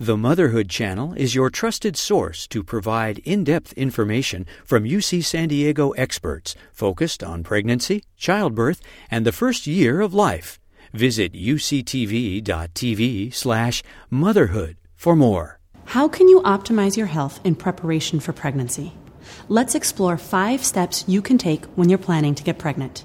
The Motherhood Channel is your trusted source to provide in depth information from UC San Diego experts focused on pregnancy, childbirth, and the first year of life. Visit uctv.tv slash motherhood for more. How can you optimize your health in preparation for pregnancy? Let's explore five steps you can take when you're planning to get pregnant.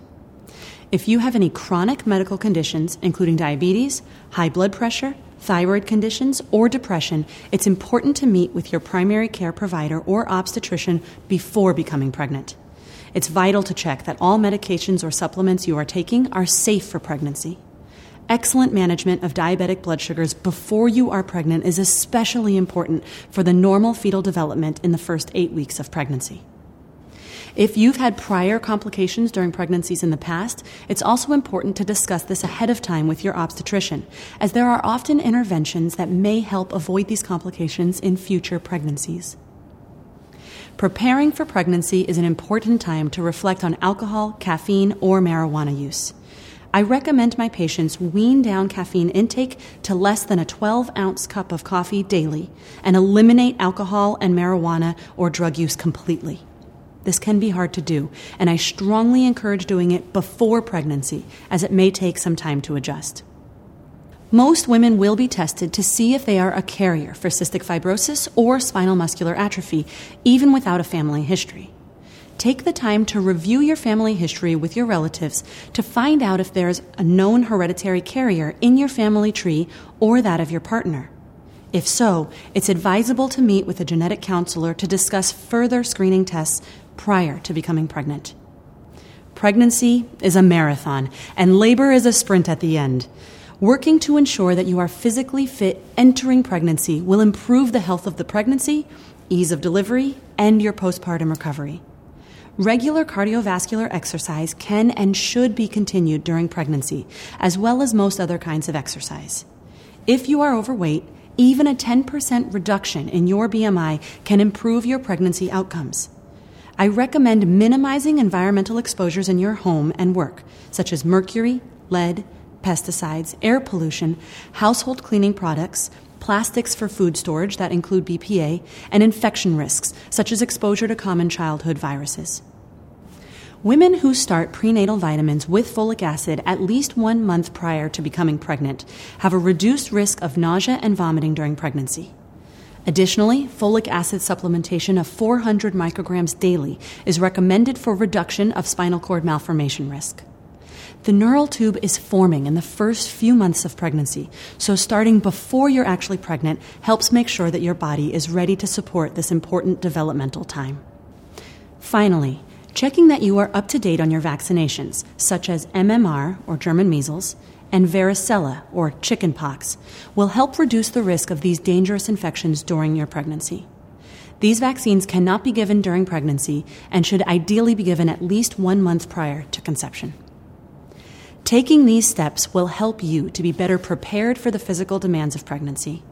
If you have any chronic medical conditions, including diabetes, high blood pressure, thyroid conditions, or depression, it's important to meet with your primary care provider or obstetrician before becoming pregnant. It's vital to check that all medications or supplements you are taking are safe for pregnancy. Excellent management of diabetic blood sugars before you are pregnant is especially important for the normal fetal development in the first eight weeks of pregnancy. If you've had prior complications during pregnancies in the past, it's also important to discuss this ahead of time with your obstetrician, as there are often interventions that may help avoid these complications in future pregnancies. Preparing for pregnancy is an important time to reflect on alcohol, caffeine, or marijuana use. I recommend my patients wean down caffeine intake to less than a 12 ounce cup of coffee daily and eliminate alcohol and marijuana or drug use completely. This can be hard to do, and I strongly encourage doing it before pregnancy, as it may take some time to adjust. Most women will be tested to see if they are a carrier for cystic fibrosis or spinal muscular atrophy, even without a family history. Take the time to review your family history with your relatives to find out if there's a known hereditary carrier in your family tree or that of your partner. If so, it's advisable to meet with a genetic counselor to discuss further screening tests prior to becoming pregnant. Pregnancy is a marathon, and labor is a sprint at the end. Working to ensure that you are physically fit entering pregnancy will improve the health of the pregnancy, ease of delivery, and your postpartum recovery. Regular cardiovascular exercise can and should be continued during pregnancy, as well as most other kinds of exercise. If you are overweight, even a 10% reduction in your BMI can improve your pregnancy outcomes. I recommend minimizing environmental exposures in your home and work, such as mercury, lead, pesticides, air pollution, household cleaning products, plastics for food storage that include BPA, and infection risks, such as exposure to common childhood viruses. Women who start prenatal vitamins with folic acid at least one month prior to becoming pregnant have a reduced risk of nausea and vomiting during pregnancy. Additionally, folic acid supplementation of 400 micrograms daily is recommended for reduction of spinal cord malformation risk. The neural tube is forming in the first few months of pregnancy, so starting before you're actually pregnant helps make sure that your body is ready to support this important developmental time. Finally, checking that you are up to date on your vaccinations, such as MMR or German measles, and varicella, or chickenpox, will help reduce the risk of these dangerous infections during your pregnancy. These vaccines cannot be given during pregnancy and should ideally be given at least one month prior to conception. Taking these steps will help you to be better prepared for the physical demands of pregnancy.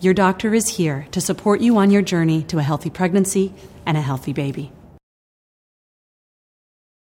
Your doctor is here to support you on your journey to a healthy pregnancy and a healthy baby.